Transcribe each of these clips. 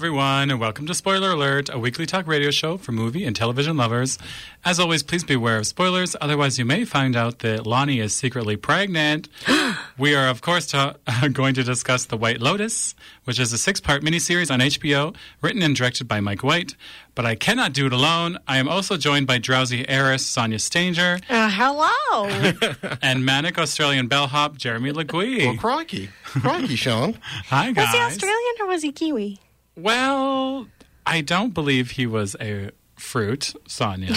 Hello, everyone, and welcome to Spoiler Alert, a weekly talk radio show for movie and television lovers. As always, please be aware of spoilers, otherwise, you may find out that Lani is secretly pregnant. we are, of course, ta- going to discuss The White Lotus, which is a six part miniseries on HBO, written and directed by Mike White. But I cannot do it alone. I am also joined by drowsy heiress Sonia Stanger Uh, hello. and manic Australian bellhop Jeremy Legui. Well, crikey. Crikey, Sean. Hi, guys. was he Australian or was he Kiwi? Well, I don't believe he was a fruit, Sonia.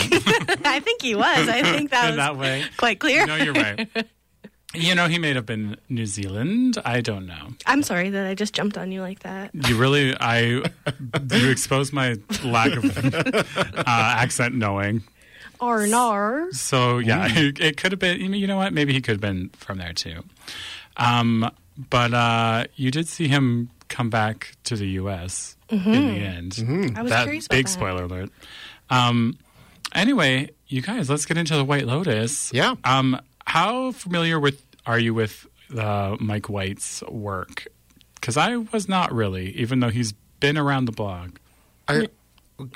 I think he was. I think that was that way. quite clear. No, you're right. You know, he may have been New Zealand. I don't know. I'm sorry that I just jumped on you like that. You really, I, you exposed my lack of uh, accent knowing. Or nar. So yeah, it, it could have been. you know- You know what? Maybe he could have been from there too. Um, but uh, you did see him come back to the U.S. in the end. Mm-hmm. I was that curious about big that. spoiler alert. Um, anyway, you guys, let's get into the White Lotus. Yeah. Um, how familiar with are you with uh, Mike White's work? Because I was not really, even though he's been around the blog. I,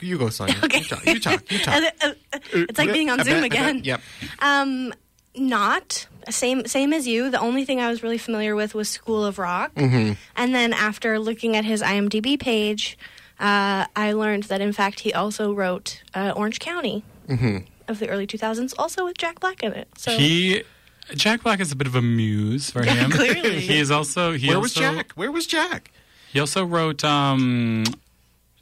you go, Sonia. Okay. You talk. You talk. You talk. Uh, uh, it's like being on Zoom bet- I bet- again. Yep. Um, not same same as you. The only thing I was really familiar with was School of Rock, and then after looking at his IMDb page, uh, I learned that in fact he also wrote uh, Orange County of the early 2000s, also with Jack Black in it. So He Jack Black is a bit of a muse for him. Clearly. he is also he Where was Jack? Where was Jack? He also wrote um,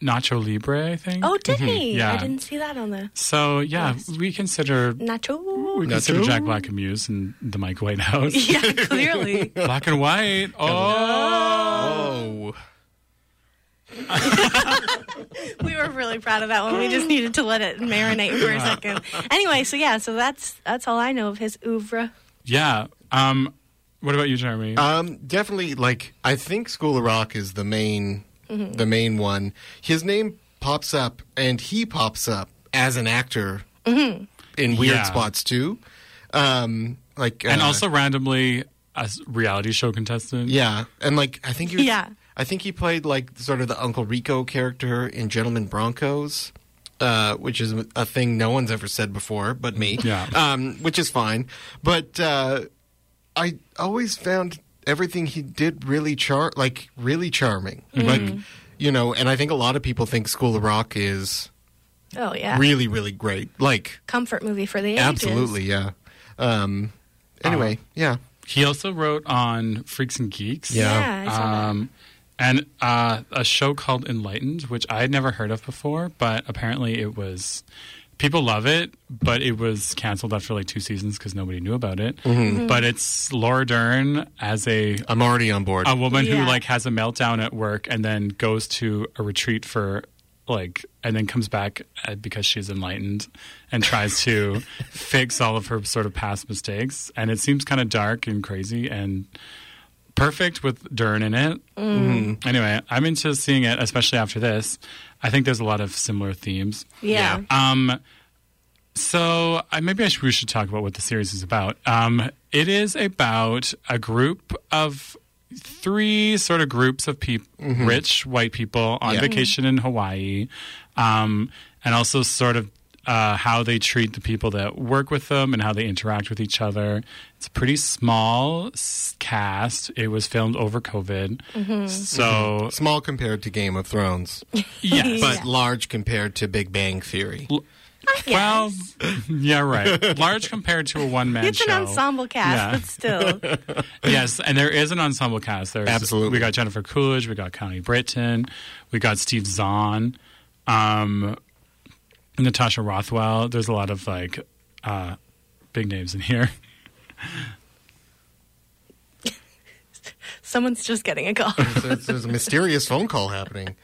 Nacho Libre, I think. oh, did he? Mm-hmm. Yeah. I didn't see that on the So yeah, Yes. we consider Nacho. we consider Nacho? Jack Black a muse in the Mike White house. Yeah, clearly. Black and white. Oh, Oh. we were really proud of that one. We just needed to let it marinate for a second. Anyway, so yeah, so that's that's all I know of his oeuvre. yeah. Um, what about you, Jeremy? Um, definitely. Like, I think School of Rock is the main, Mm-hmm. the main one. His name pops up, and he pops up as an actor Mm-hmm. in weird Yeah. spots too. Um, like, and uh, also randomly a s- reality show contestant. yeah, and like I think he was, Yeah. I think he played like sort of the Uncle Rico character in Gentlemen Broncos. Uh, which is a thing no one's ever said before, but me. Yeah. Um, which is fine, but uh, I always found everything he did really char like really charming. Like you know, and I think a lot of people think School of Rock is Oh yeah, really really great. Like comfort movie for the ages. absolutely, yeah. Um, anyway, yeah. He also wrote on Freaks and Geeks. Yeah. Yeah, I saw that. Um, and uh, a show called Enlightened, which I had never heard of before, but apparently it was. People love it, but it was canceled after like two seasons because nobody knew about it. Mm-hmm. But it's Laura Dern as a I'm already on board. a woman who like has a meltdown at work and then goes to a retreat for like and then comes back uh, because she's enlightened and tries to fix all of her sort of past mistakes and it seems kind of dark and crazy and perfect with Dern in it. Mm. Anyway, I'm into seeing it, especially after this. I think there's a lot of similar themes. Yeah. Um, so I, maybe I should, we should talk about what the series is about. Um, it is about a group of three sort of groups of people, rich white people on Yeah. vacation in Hawaii, um, and also sort of uh, how they treat the people that work with them and how they interact with each other. It's a pretty small cast. It was filmed over COVID, so Small compared to Game of Thrones, yes, but large compared to Big Bang Theory. Well, yeah, right. Large compared to a one man It's show. an ensemble cast, Yeah. but still. Yes, and there is an ensemble cast. There's, Absolutely. We got Jennifer Coolidge, we got Connie Britton, we got Steve Zahn, um, Natasha Rothwell. There's a lot of like uh, big names in here. Someone's just getting a call. there's, there's a mysterious phone call happening.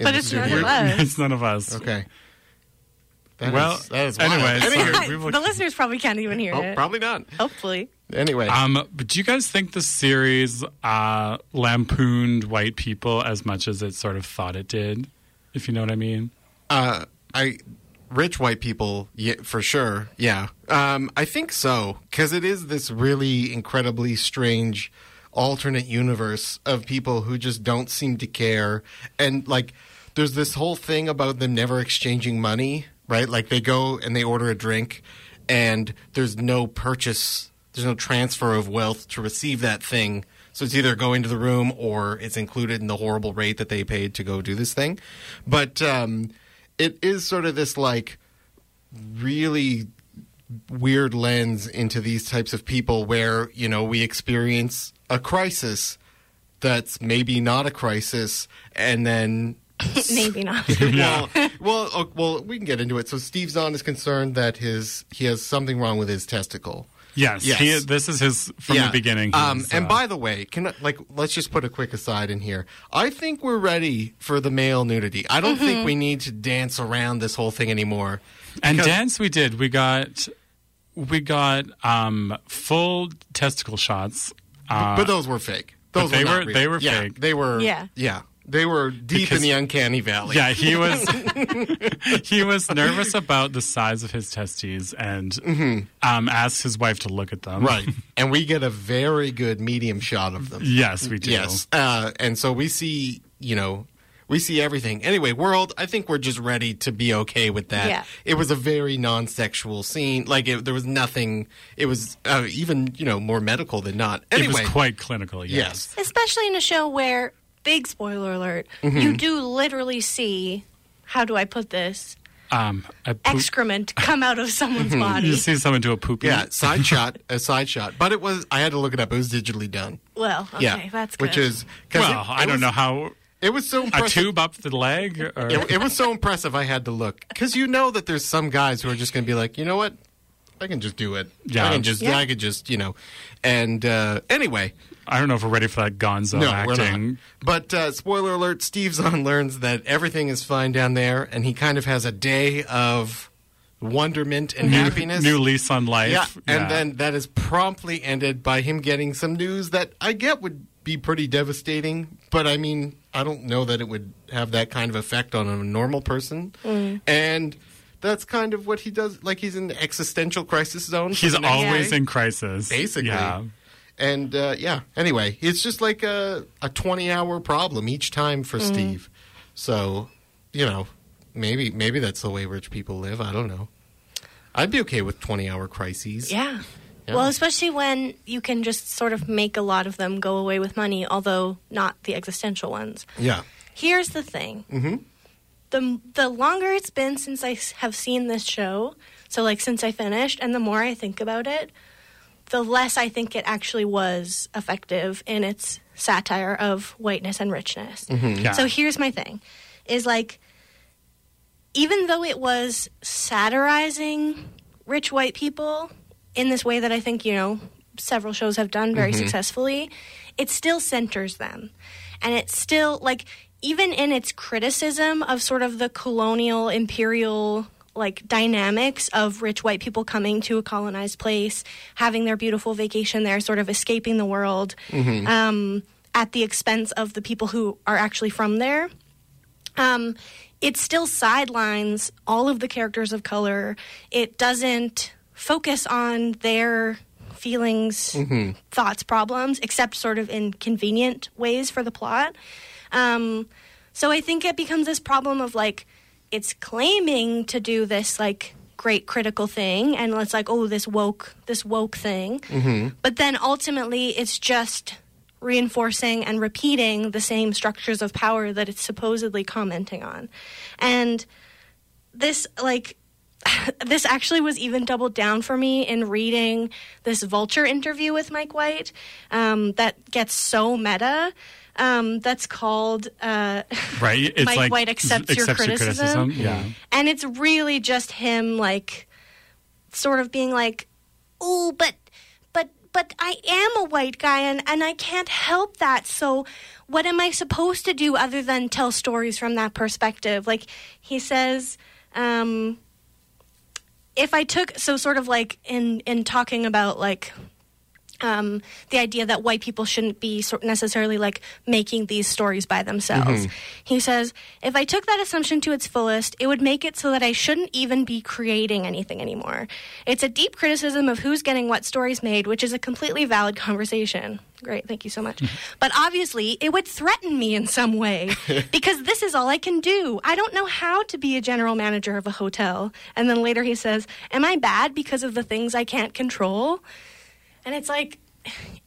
But it's none of us. it's none of us. Okay. That Well, is- that is wild. anyways, Anyway, sorry. we will- the listeners probably can't even hear oh, it. probably not. Hopefully. Anyway, Um, but do you guys think the series uh, lampooned white people as much as it sort of thought it did? If you know what I mean. uh, I rich white people, yeah, for sure. Yeah, um, I think so because it is this really incredibly strange alternate universe of people who just don't seem to care. And like, there's this whole thing about them never exchanging money, right? Like, they go and they order a drink, and there's no purchase, there's no transfer of wealth to receive that thing. So it's either going to the room or it's included in the horrible rate that they paid to go do this thing. But um, it is sort of this like really weird lens into these types of people where you know we experience a crisis that's maybe not a crisis and then Maybe not. well, well, well, we can get into it. So Steve Zahn is concerned that his he has something wrong with his testicle. Yes, Yes. He, this is his from Yeah. the beginning. Um, he's, and uh, by the way, can I, like let's just put a quick aside in here. I think we're ready for the male nudity. I don't think we need to dance around this whole thing anymore. and dance we did. We got we got um, full testicle shots. Uh, but those were fake. Those they were, not were- real. they were Yeah, fake. They were. Yeah. yeah. They were deep Because- in the uncanny valley. yeah, he was he was nervous about the size of his testes and um, asked his wife to look at them. Mm-hmm. Right. and we get a very good medium shot of them. Yes, we do. Yes. Uh, and so we see, you know, we see everything. Anyway, world, I think we're just ready to be okay with that. Yeah. It was a very non sexual scene. Like, it, there was nothing, it was uh, even, you know, more medical than not. It was quite clinical. Yes. yes. Especially in a show where, big spoiler alert, Mm-hmm. you do literally see, how do I put this, Um, a poop, excrement come out of someone's body. you see someone do a poopy. Yeah, side shot, a side shot. But it was, I had to look it up. It was digitally done. Well, okay, yeah. that's good. Which is Well, it- I it don't was- know how It was so a tube up the leg. Or, it, it was so impressive I had to look because you know that there's some guys who are just going to be like, you know what, I can just do it. Yeah. I can just, Yeah. I could just, you know. And uh, anyway, I don't know if we're ready for that Gonzo no, acting. we're not. But uh, spoiler alert: Steve Zahn learns that everything is fine down there, and he kind of has a day of wonderment and happiness. New lease on life. yeah, and then that is promptly ended by him getting some news that I get would be pretty devastating, but I mean, I don't know that it would have that kind of effect on a normal person. And that's kind of what he does. Like he's in the existential crisis zone. he's always day, in crisis. basically. Yeah. And uh, yeah, anyway, it's just like a a twenty hour problem each time for Steve. So, you know, maybe maybe that's the way rich people live. I don't know. I'd be okay with twenty hour crises. Yeah. Yeah. Well, especially when you can just sort of make a lot of them go away with money, although not the existential ones. Yeah. Here's the thing. Mm-hmm. The the longer it's been since I have seen this show, so like since I finished, and the more I think about it, the less I think it actually was effective in its satire of whiteness and richness. Mm-hmm. Yeah. So here's my thing: is like, even though it was satirizing rich white people in this way that I think you know several shows have done very mm-hmm. successfully, it still centers them, and it's still like even in its criticism of sort of the colonial imperial like dynamics of rich white people coming to a colonized place, having their beautiful vacation there, sort of escaping the world um, at the expense of the people who are actually from there um, it still sidelines all of the characters of color. It doesn't focus on their feelings, thoughts, problems, except sort of in convenient ways for the plot. Um, so I think it becomes this problem of like, it's claiming to do this like great critical thing, and it's like, oh, this woke, this woke thing. But then ultimately, it's just reinforcing and repeating the same structures of power that it's supposedly commenting on. And this, like, this actually was even doubled down for me in reading this Vulture interview with Mike White um, that gets so meta. Um, that's called uh, right. It's Mike like White accepts your criticism. Yeah. and it's really just him like sort of being like oh but but but i am a white guy and, and i can't help that so what am i supposed to do other than tell stories from that perspective like he says um if i took so sort of like in in talking about like um, the idea that white people shouldn't be necessarily like making these stories by themselves. He says, if I took that assumption to its fullest, it would make it so that I shouldn't even be creating anything anymore. It's a deep criticism of who's getting what stories made, which is a completely valid conversation. Great, thank you so much. but obviously, it would threaten me in some way because this is all I can do. I don't know how to be a general manager of a hotel. And then later he says, Am I bad because of the things I can't control? And it's like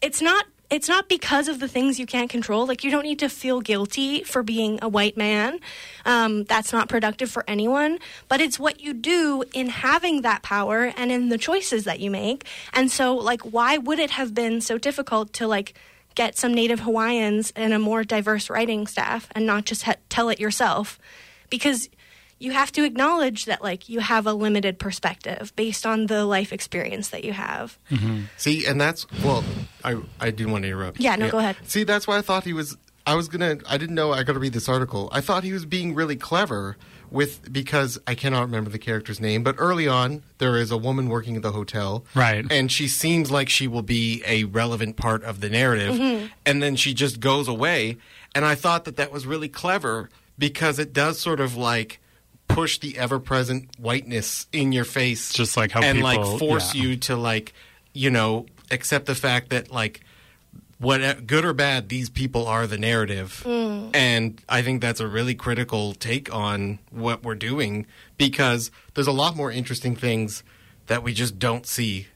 it's not it's not because of the things you can't control. Like you don't need to feel guilty for being a white man. Um, that's not productive for anyone. But it's what you do in having that power and in the choices that you make. And so, like, why would it have been so difficult to like get some Native Hawaiians and a more diverse writing staff and not just ha- tell it yourself? Because you have to acknowledge that like you have a limited perspective based on the life experience that you have. See, and that's well, I I didn't want to interrupt. Yeah, no, go ahead. See, that's why I thought he was. I was gonna. I didn't know. I got to read this article. I thought he was being really clever with because I cannot remember the character's name. But early on, there is a woman working at the hotel, Right. And she seems like she will be a relevant part of the narrative, Mm-hmm. and then she just goes away. And I thought that that was really clever because it does sort of like push the ever-present whiteness in your face Just like how and people- like force yeah. you to like you know accept the fact that like what good or bad these people are the narrative mm. and i think that's a really critical take on what we're doing because there's a lot more interesting things that we just don't see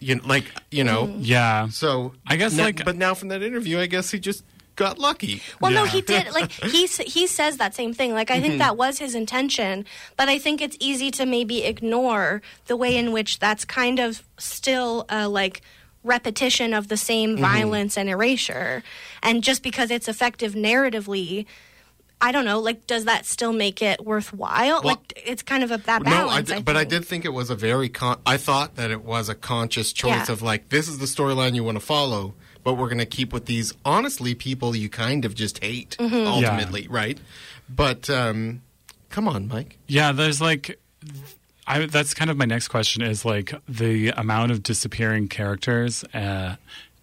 you like you know mm. Yeah. so I guess, now- like- but now from that interview i guess he just got lucky Well, no, he did. Like he he says that same thing. Like I think mm-hmm. that was his intention, but I think it's easy to maybe ignore the way in which that's kind of still a like repetition of the same mm-hmm. violence and erasure. And just because it's effective narratively, I don't know. Like, does that still make it worthwhile? Well- like, it's kind of a that no, I balance. did, I but I did think it was a very con- I thought that it was a conscious choice Yeah. of like this is the storyline you want to follow, but we're going to keep with these honestly people you kind of just hate Mm-hmm. ultimately, right? But um, come on, Mike. Yeah, there's like, I, that's kind of my next question is like the amount of disappearing characters, uh,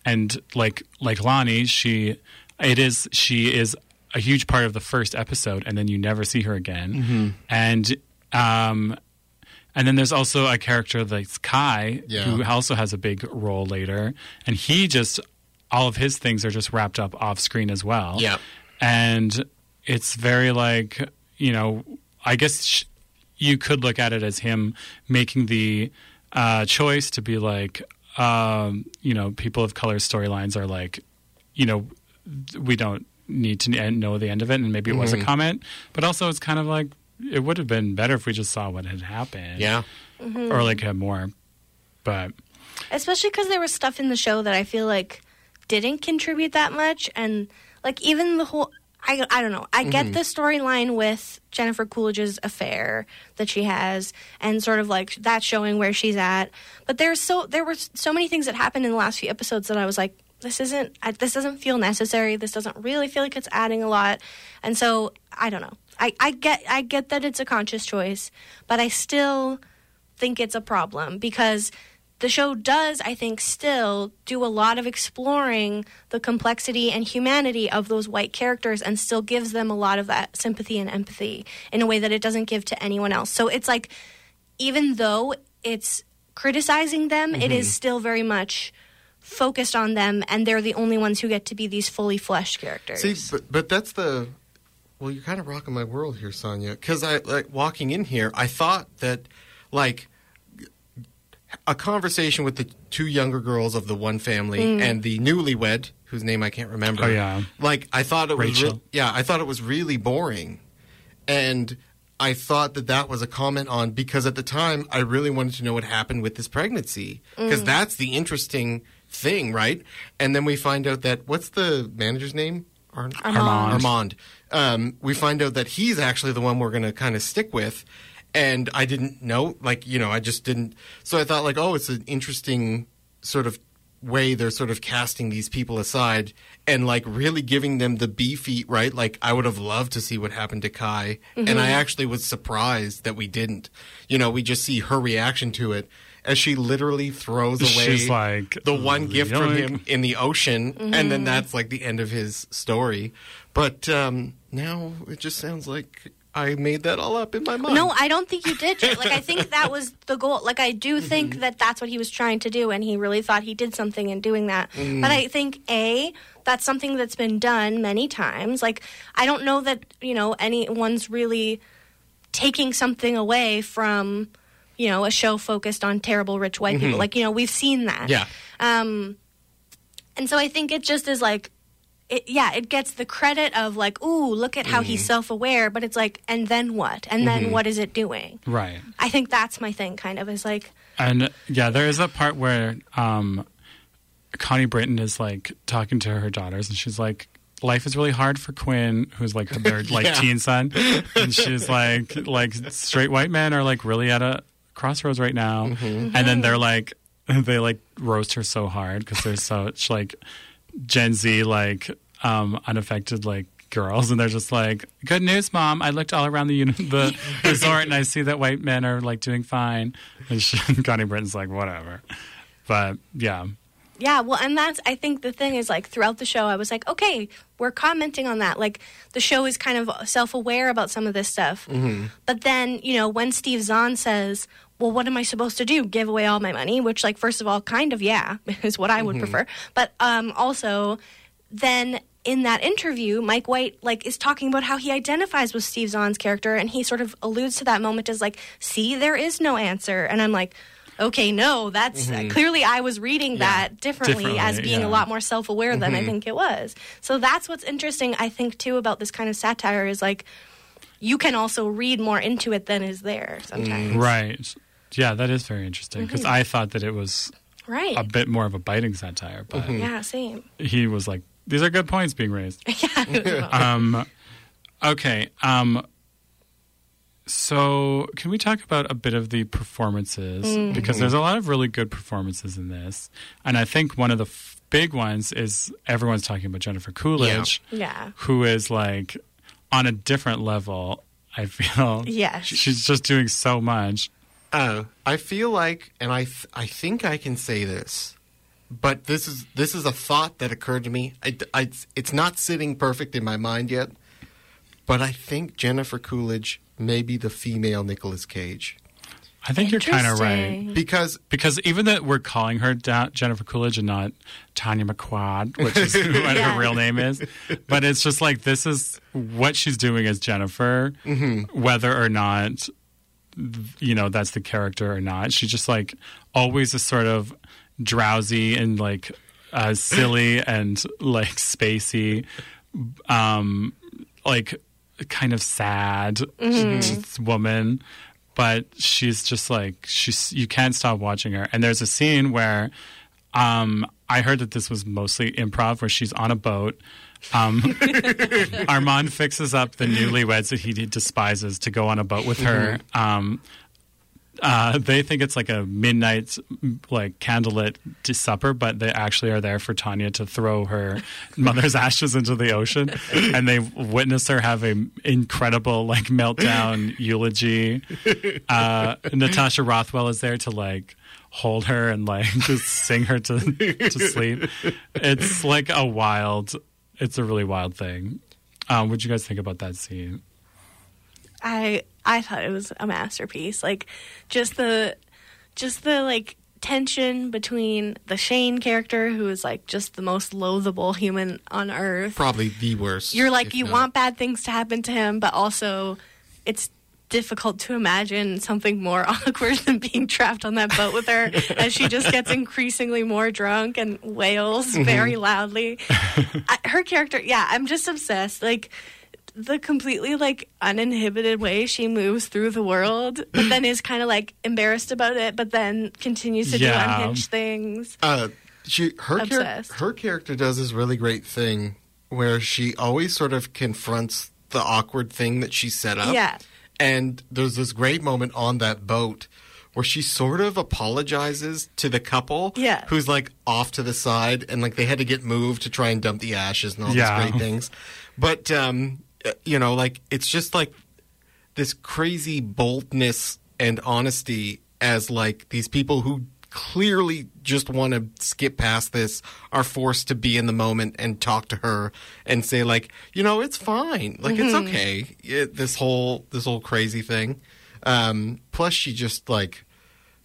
and like like Lani, she, it is she is a huge part of the first episode, and then you never see her again, and um, and then there's also a character that's Kai, Yeah. who also has a big role later, and he just all of his things are just wrapped up off screen as well. Yeah. and it's very like you know, I guess sh- you could look at it as him making the uh, choice to be like, um, you know, people of color storylines are like, you know, we don't need to know the end of it, and maybe it was a comment, but also it's kind of like it would have been better if we just saw what had happened, Yeah. or like had more, but especially because there was stuff in the show that I feel like didn't contribute that much, and like even the whole. I, I don't know. I get mm-hmm. the storyline with Jennifer Coolidge's affair that she has, and sort of like that showing where she's at. But there's so there were so many things that happened in the last few episodes that I was like, this isn't. I, this doesn't feel necessary. This doesn't really feel like it's adding a lot. And so I don't know. I, I get I get that it's a conscious choice, but I still think it's a problem because the show does, I think, still do a lot of exploring the complexity and humanity of those white characters and still gives them a lot of that sympathy and empathy in a way that it doesn't give to anyone else. So it's like, even though it's criticizing them, it is mm-hmm. still very much focused on them and they're the only ones who get to be these fully fleshed characters. See, but but that's the well, you're kind of rocking my world here, Sonia. Because I like walking in here, I thought that like a conversation with the two younger girls of the one family and the newlywed, whose name I can't remember. Oh, yeah. like I thought it was. Re- yeah, I thought it was really boring, and I thought that that was a comment on because at the time I really wanted to know what happened with this pregnancy because that's the interesting thing, right? And then we find out that what's the manager's name? Ar- Armand. Armand. Um, we find out that he's actually the one we're going to kind of stick with. And I didn't know, like, you know, I just didn't. So I thought, like, oh, it's an interesting sort of way they're sort of casting these people aside and, like, really giving them the B feet, right? Like, I would have loved to see what happened to Kai. And I actually was surprised that we didn't. You know, we just see her reaction to it. as she literally throws away She's like, the one gift from him in the ocean, and then that's like the end of his story. But um, now it just sounds like I made that all up in my mind. No, I don't think you did. Like I think that was the goal. Like I do mm-hmm. think that that's what he was trying to do, and he really thought he did something in doing that. Mm. But I think a that's something that's been done many times. Like I don't know that you know anyone's really taking something away from you know a show focused on terrible rich white people. Mm-hmm. Like you know we've seen that. Yeah. Um, and so I think it just is like, it, yeah, it gets the credit of like, ooh, look at how he's mm-hmm. self aware, but it's like, and then what? And then mm-hmm. what is it doing? Right. I think that's my thing, kind of, is like, And yeah, there is a part where um, Connie Britton is like talking to her daughters, and she's like, "Life is really hard for Quinn, who's like their like Yeah. teen son," and she's like, "Like straight white men are like really at a crossroads right now," mm-hmm. and then they're like, they like roast her so hard because they're such like Gen Z like um, unaffected like girls, and they're just like, "Good news, mom! I looked all around the uni- the resort, and I see that white men are like doing fine." And she, Connie Britton's like, "Whatever," but yeah, yeah, well, and that's, I think the thing is like, throughout the show, I was like, okay, we're commenting on that. Like, the show is kind of self aware about some of this stuff. But then, you know, when Steve Zahn says, well, what am I supposed to do? Give away all my money? Which, like, first of all, kind of, yeah, is what I would mm-hmm. prefer. But um, also, then in that interview, Mike White like is talking about how he identifies with Steve Zahn's character, and he sort of alludes to that moment as like, "See, there is no answer," and I'm like. Okay, no, that's mm-hmm. clearly I was reading that differently, Differently, as being yeah. a lot more self-aware than I mm-hmm. think it was. So that's what's interesting, I think, too, about this kind of satire is like you can also read more into it than is there sometimes. right, yeah, that is very interesting because I thought that it was Right? a bit more of a biting satire, but Yeah, same. he was like, "These are good points being raised." yeah. um, okay. Um, so, can we talk about a bit of the performances? Because there's a lot of really good performances in this. And I think one of the f- big ones is everyone's talking about Jennifer Coolidge, yeah. who is like on a different level, I feel. Yes. She's just doing so much. Uh, I feel like, and I, th- I think I can say this, but this is this is a thought that occurred to me. I, I- it's not sitting perfect in my mind yet, but I think Jennifer Coolidge may be the female Nicolas Cage I think you're kind of right. Because Because even that we're calling her da- Jennifer Coolidge and not Tanya McQuoid, which is what Yeah. her real name is, but it's just like this is what she's doing as Jennifer, whether or not you know that's the character or not. She's just like always a sort of drowsy and like uh, silly and like spacey, um, like kind of sad just woman. But she's just like she's you can't stop watching her. And there's a scene where um i heard that this was mostly improv where she's on a boat um armand fixes up the newlyweds that he despises to go on a boat with her um uh, they think it's like a midnight like candlelit supper, but they actually are there for Tanya to throw her mother's ashes into the ocean, and they witness her have a incredible like meltdown eulogy. Uh, Natasha Rothwell is there to like hold her and like just sing her to to sleep. It's like a wild. It's a really wild thing. Um, what do you guys think about that scene? I I thought it was a masterpiece. Like just the just the like tension between the Shane character who is like just the most loathable human on earth. probably the worst. You're like you not- want bad things to happen to him, but also it's difficult to imagine something more awkward than being trapped on that boat with her as she just gets increasingly more drunk and wails very loudly. I, her character, yeah, I'm just obsessed. Like the completely like uninhibited way she moves through the world, but then is kind of like embarrassed about it, but then continues to Yeah. do unhinged things. Uh, she her char- her character does this really great thing where she always sort of confronts the awkward thing that she set up. Yeah. And there's this great moment on that boat where she sort of apologizes to the couple Yeah. who's like off to the side and like they had to get moved to try and dump the ashes and all Yeah. these great things. But um uh, you know, like it's just like this crazy boldness and honesty as like these people who clearly just want to skip past this are forced to be in the moment and talk to her and say like you know it's fine like it's okay it, this whole this whole crazy thing um plus she just like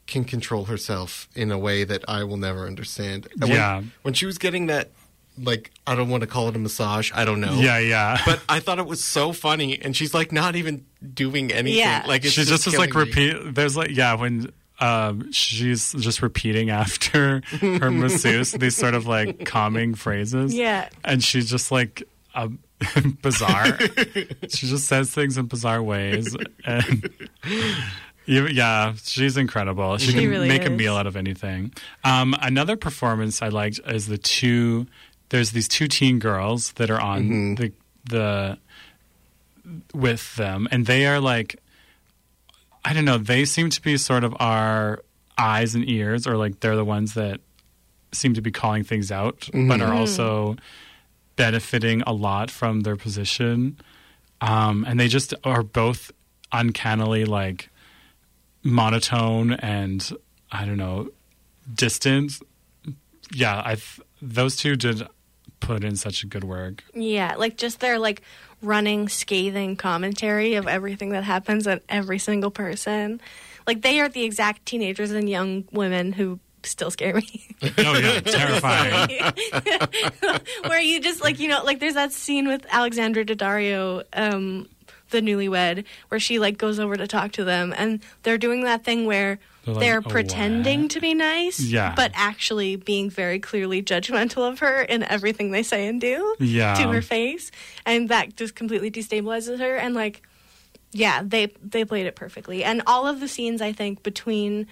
can control herself in a way that i will never understand And when- Yeah. when she was getting that like i don't want to call it a massage i don't know Yeah, yeah. but I thought it was so funny, and she's like not even doing anything. Yeah. Like it's she just is like me. repeat. There's like yeah when. Um, she's just repeating after her masseuse these sort of like calming phrases. Yeah. and she's just like um, bizarre. she just says things in bizarre ways, and yeah, she's incredible. She, She can really make a meal out of anything. Um, another performance I liked is the two. There's these two teen girls that are on Mm-hmm. the the with them, and they are like, I don't know. They seem to be sort of our eyes and ears, or like they're the ones that seem to be calling things out, but are also benefiting a lot from their position. Um, and they just are both uncannily like monotone and I don't know distant. Yeah, I those two did put in such a good work. Yeah, like just their like running scathing commentary of everything that happens and every single person. Like they are the exact teenagers and young women who still scare me. Oh yeah, terrifying. Where you just like you know like there's that scene with Alexandra Daddario, um, the newlywed, where she like goes over to talk to them and they're doing that thing where They're like, they're "Oh, pretending what?" to be nice, Yeah. but actually being very clearly judgmental of her in everything they say and do Yeah. to her face, and that just completely destabilizes her. And like, yeah, they they played it perfectly, and all of the scenes I think between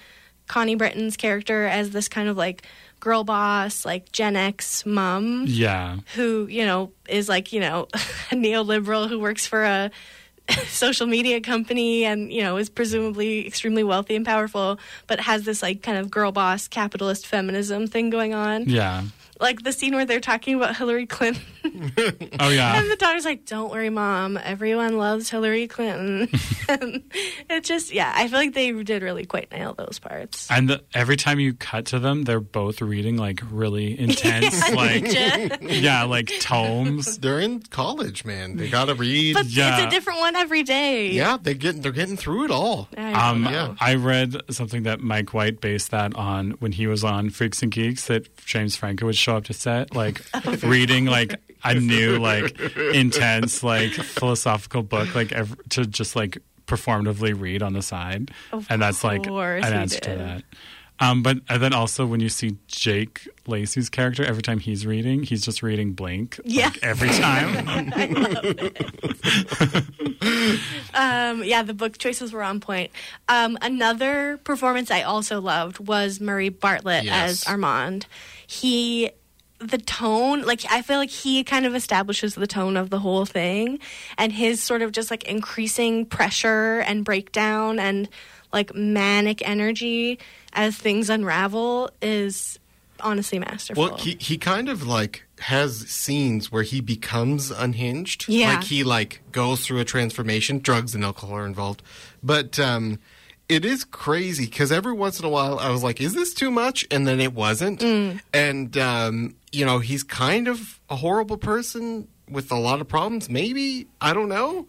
Connie Britton's character as this kind of like girl boss, like Gen X mom, Yeah. who you know is like you know a neoliberal who works for a social media company and you know is presumably extremely wealthy and powerful but has this like kind of girl boss capitalist feminism thing going on Yeah. Like the scene where they're talking about hillary clinton Oh yeah. and the daughter's like don't worry mom everyone loves hillary clinton and it just yeah i feel like they did really quite nail those parts And the, every time you cut to them, they're both reading like really intense, like yeah, like tomes. They're in college, man. They got to read. but Yeah. it's a different one every day yeah, they get they're getting through it all. I. Um, Yeah. I read something that Mike White based that on when he was on Freaks and Geeks. That James Franco would show up to set, like reading like a new, like intense, like philosophical book, like ev- to just like performatively read on the side, Of and that's like an answer to that. Um, but and then also when you see Jake Lacy's character, every time he's reading, he's just reading Blink. Yeah. like, every time. Um, yeah, the book choices were on point. Um, another performance I also loved was Murray Bartlett Yes. as Armand. He, the tone, like I feel like he kind of establishes the tone of the whole thing, and his sort of just like increasing pressure and breakdown and like manic energy as things unravel is honestly masterful. Well, he he kind of like has scenes where he becomes unhinged. Yeah. Like he like goes through a transformation. Drugs and alcohol are involved, but um, it is crazy because every once in a while I was like, "Is this too much?" And then it wasn't. Mm. And um, you know, he's kind of a horrible person with a lot of problems. Maybe I don't know.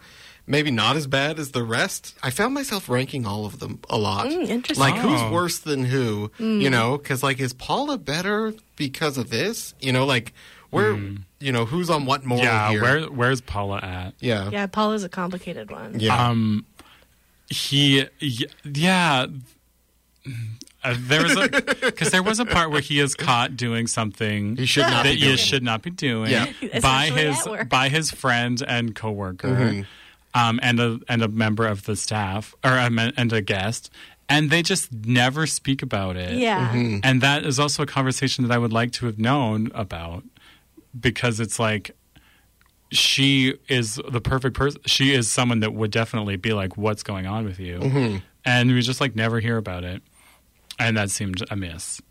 Maybe not as bad as the rest. I found myself ranking all of them a lot. Mm, interesting. Like who's Oh. worse than who? You know, because like is Paula better because of this? You know, like where you know who's on what moral yeah, here? where where's Paula at? yeah, yeah, Paul is a complicated one. yeah. Um, he, yeah. Uh, there was a because there was a part where he is caught doing something He should not that be he should not be doing Yeah. by his by his friend and coworker, Mm-hmm. um, and a and a member of the staff or a, and a guest, and they just never speak about it. Yeah. Mm-hmm. and that is also a conversation that I would like to have known about because it's like she is the perfect person. She is someone that would definitely be like, "What's going on with you?" Mm-hmm. And we just like never hear about it, and that seemed a miss.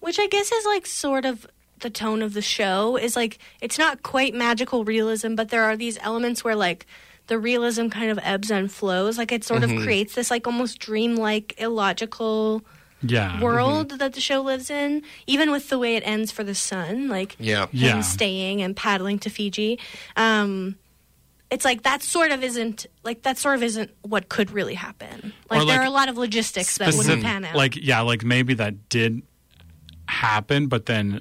Which I guess is like sort of the tone of the show is like it's not quite magical realism, but there are these elements where like the realism kind of ebbs and flows. Like it sort Mm-hmm. of creates this like almost dreamlike, illogical Yeah. world Mm-hmm. that the show lives in. Even with the way it ends for the son, like Yeah. Yeah. staying and paddling to Fiji. Um, it's like that sort of isn't like that sort of isn't what could really happen. Like, Or, there are a lot of logistics that wouldn't pan out. Like yeah, like maybe that did happen, but then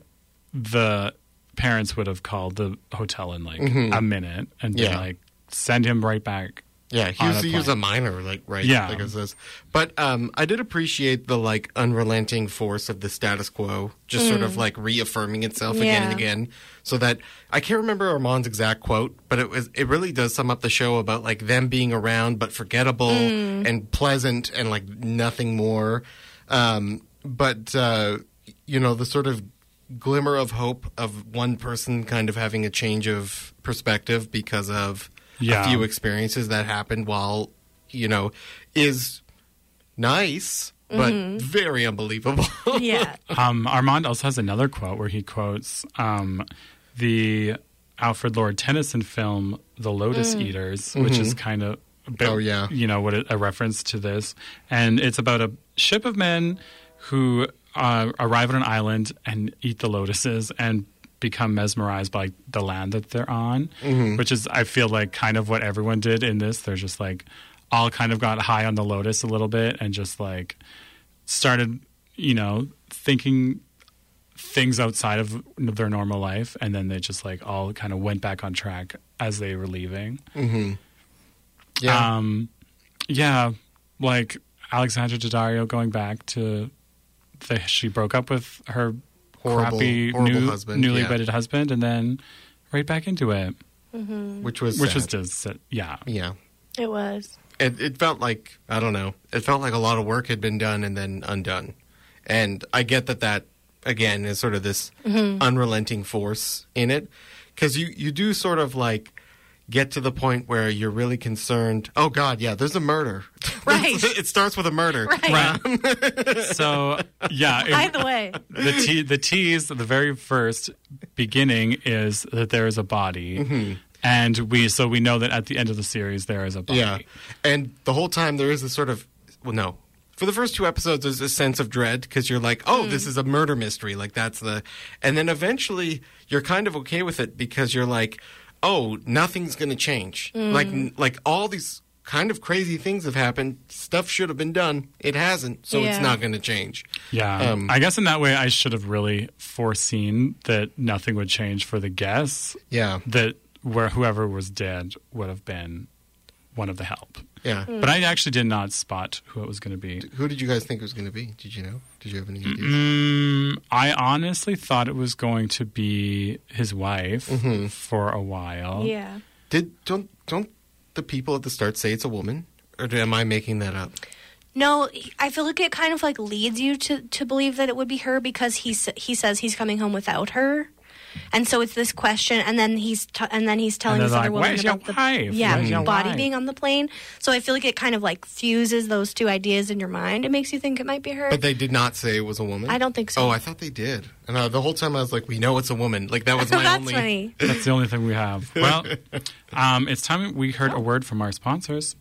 the parents would have called the hotel in like a minute and been Yeah. like send him right back. Yeah, he on was, a he was a minor, like right. Yeah. like it says. But um, I did appreciate the like unrelenting force of the status quo, just sort of like reaffirming itself again and again. So that I can't remember Armand's exact quote, but it was it really does sum up the show about like them being around but forgettable and pleasant and like nothing more. Um, but uh, you know the sort of glimmer of hope of one person kind of having a change of perspective because of Yeah. a few experiences that happened while you know is nice but very unbelievable yeah. Um, Armand also has another quote where he quotes um, the Alfred Lord Tennyson film "The Lotus Eaters," which is kind of a bit, Oh, yeah. you know what it, a reference to this, and it's about a ship of men who uh, arrive on an island and eat the lotuses and become mesmerized by the land that they're on, which is I feel like kind of what everyone did in this. They're just like all kind of got high on the lotus a little bit and just like started, you know, thinking things outside of their normal life, and then they just like all kind of went back on track as they were leaving. yeah Um, yeah, like Alexandra Daddario going back to the she broke up with her Horrible- crappy horrible new, husband, newly yeah. wedded husband, and then right back into it, mm-hmm. which was which sad. was just yeah. yeah It was. it, it felt like i don't know it felt like a lot of work had been done and then undone and i get that that again is sort of this mm-hmm. unrelenting force in it because you you do sort of like get to the point where you're really concerned oh god yeah there's a murder Right. it starts with a murder Right. So yeah, it- Either way. the te- the tease, the very first beginning is that there is a body, Mm-hmm. and we so we know that at the end of the series there is a body. Yeah, and the whole time there is this sort of well, no. For the first two episodes, there's a sense of dread because you're like, oh, this is a murder mystery. Like that's the, and then eventually you're kind of okay with it because you're like, oh, nothing's going to change. Like like all these kind of crazy things have happened. Stuff should have been done. It hasn't, so it's not going to change. Yeah, Um, I guess in that way, I should have really foreseen that nothing would change for the guests. Yeah, That where whoever was dead would have been one of the help. yeah. But I actually did not spot who it was going to be. Who did you guys think it was going to be? Did you know? Did you have any ideas? Mm, I honestly thought it was going to be his wife Mm-hmm. for a while. Yeah. Did don't don't the people at the start say it's a woman, or am I making that up? No, I feel like it kind of like leads you to to believe that it would be her because he he says he's coming home without her, and so it's this question, and then he's t- and then he's telling this like, other woman about the wife? yeah body wife? being on the plane. So I feel like it kind of like fuses those two ideas in your mind. It makes you think it might be her. But they did not say it was a woman. I don't think so. Oh, I thought they did. And uh, the whole time I was like, we know it's a woman. Like that was my That's only. Funny. That's the only thing we have. Well, um, it's time we heard a word from our sponsors.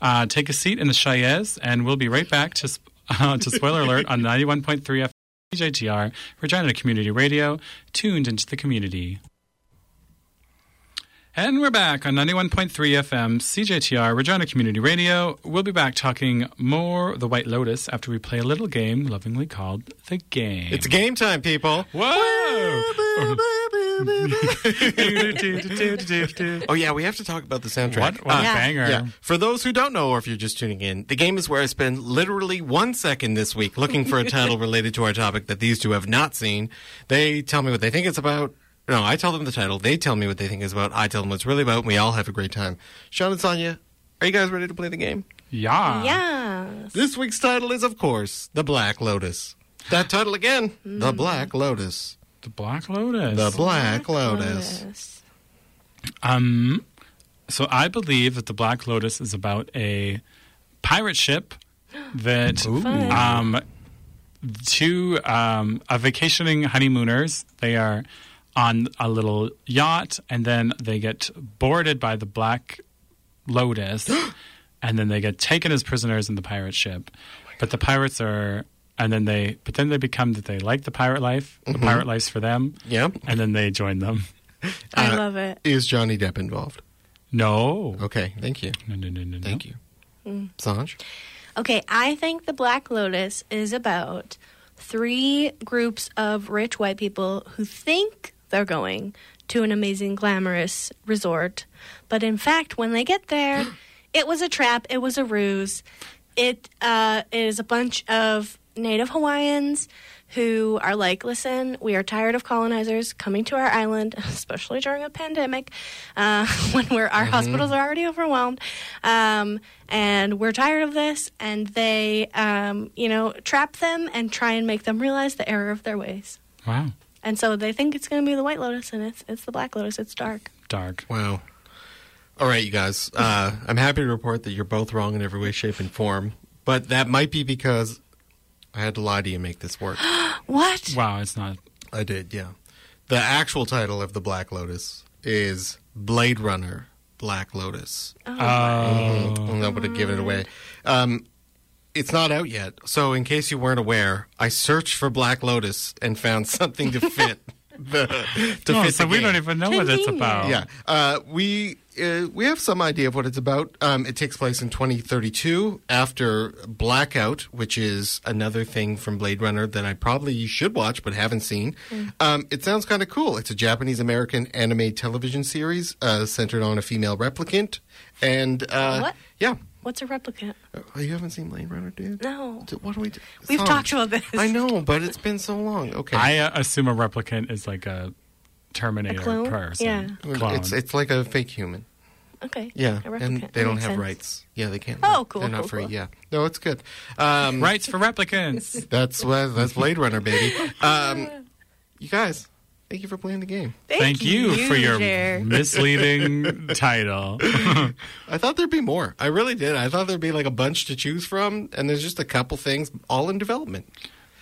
Uh, take a seat in the Chayez, and we'll be right back to. Sp- uh, to spoiler alert on 91.3 CJTR, Regina Community Radio, tuned into the community. And we're back on 91.3 FM, CJTR, Regina Community Radio. We'll be back talking more The White Lotus after we play a little game lovingly called The Game. It's game time, people. Whoa! Oh. Oh yeah, we have to talk about the soundtrack. What, what Uh, a Yeah. banger. Yeah. For those who don't know, or if you're just tuning in, the game is where I spend literally one second this week looking for a title related to our topic that these two have not seen. They tell me what they think it's about. No, I tell them the title. They tell me what they think it's about. I tell them what it's really about. And we all have a great time. Sean and Sonia, are you guys ready to play the game? Yeah. Yeah. This week's title is, of course, The Black Lotus. That title again, The Black Lotus. The Black Lotus. The Black Lotus. Lotus. Um, so I believe that the Black Lotus is about a pirate ship that Fun. um, two um, a vacationing honeymooners. They are on a little yacht, and then they get boarded by the Black Lotus, and then they get taken as prisoners in the pirate ship. but the pirates are, and then they, but then they become that they like the pirate life. The pirate life's for them, Yeah. and then they join them. I Uh, love it. Is Johnny Depp involved? No, Okay, thank you. no, no, no, no, no. Thank you. Mm. Sanj? Okay, I think the Black Lotus is about three groups of rich white people who think they're going to an amazing, glamorous resort. But in fact, when they get there, it was a trap, it was a ruse. It uh, is a bunch of native Hawaiians who are like, listen, we are tired of colonizers coming to our island, especially during a pandemic uh, when we're, our hospitals are already overwhelmed. Um, and we're tired of this. And they, um, you know, trap them and try and make them realize the error of their ways. Wow, And so they think it's going to be the White Lotus, and it's it's the Black Lotus. It's dark. dark. Wow. All right, you guys. Uh, I'm happy to report that you're both wrong in every way, shape, and form. But that might be because I had to lie to you and make this work. What? Wow, it's not. I did, yeah. The actual title of the Black Lotus is Blade Runner Black Lotus. Oh, I'm not going to give it away. Um, it's not out yet. So, in case you weren't aware, I searched for Black Lotus and found something to fit the to oh, fit so the we game. don't even know what it's about. Yeah, uh, we uh, we have some idea of what it's about. Um, it takes place in 2032 after Blackout, which is another thing from Blade Runner that I probably should watch but haven't seen. Um, it sounds kind of cool. It's a Japanese American anime television series uh, centered on a female replicant, and uh, What? Yeah, What's a replicant? oh, you haven't seen Blade Runner, dude? No. What do we do? We've Sorry. talked about this. I know, but it's been so long. Okay, I uh, assume a replicant is like a Terminator A clone? person. Yeah. Clone. it's it's like a fake human. Okay. Yeah, A replicant. and That they don't makes have sense. rights. Yeah, they can't. Oh, cool, They're not cool, free. cool. Yeah, no, it's good. Um, Rights for replicants. That's what that's Blade Runner, baby. Um, you guys, thank you for playing the game. Thank you, for your Jer. misleading title. I thought there'd be more. I really did. I thought there'd be like a bunch to choose from, and there's just a couple things all in development.